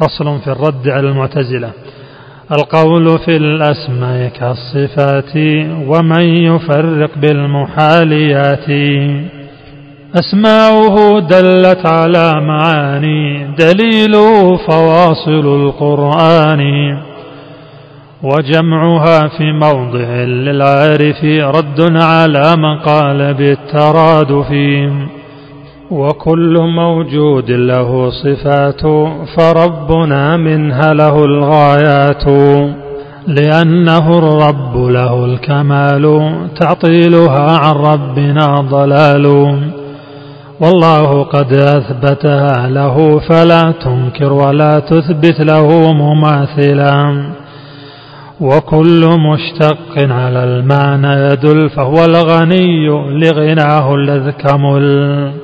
فصل في الرد على المعتزلة. القول في الأسماء كالصفات ومن يفرق بالمحاليات. أسماؤه دلت على معاني دليله فواصل القرآن. وجمعها في موضع للعارف رد على من قال بالترادف. وكل موجود له صفات فربنا منها له الغايات لأنه الرب له الكمال تعطيلها عن ربنا ضلال. والله قد أثبتها له فلا تنكر ولا تثبت له مماثلا. وكل مشتق على المعنى يدل فهو الغني لغناه الذي كمل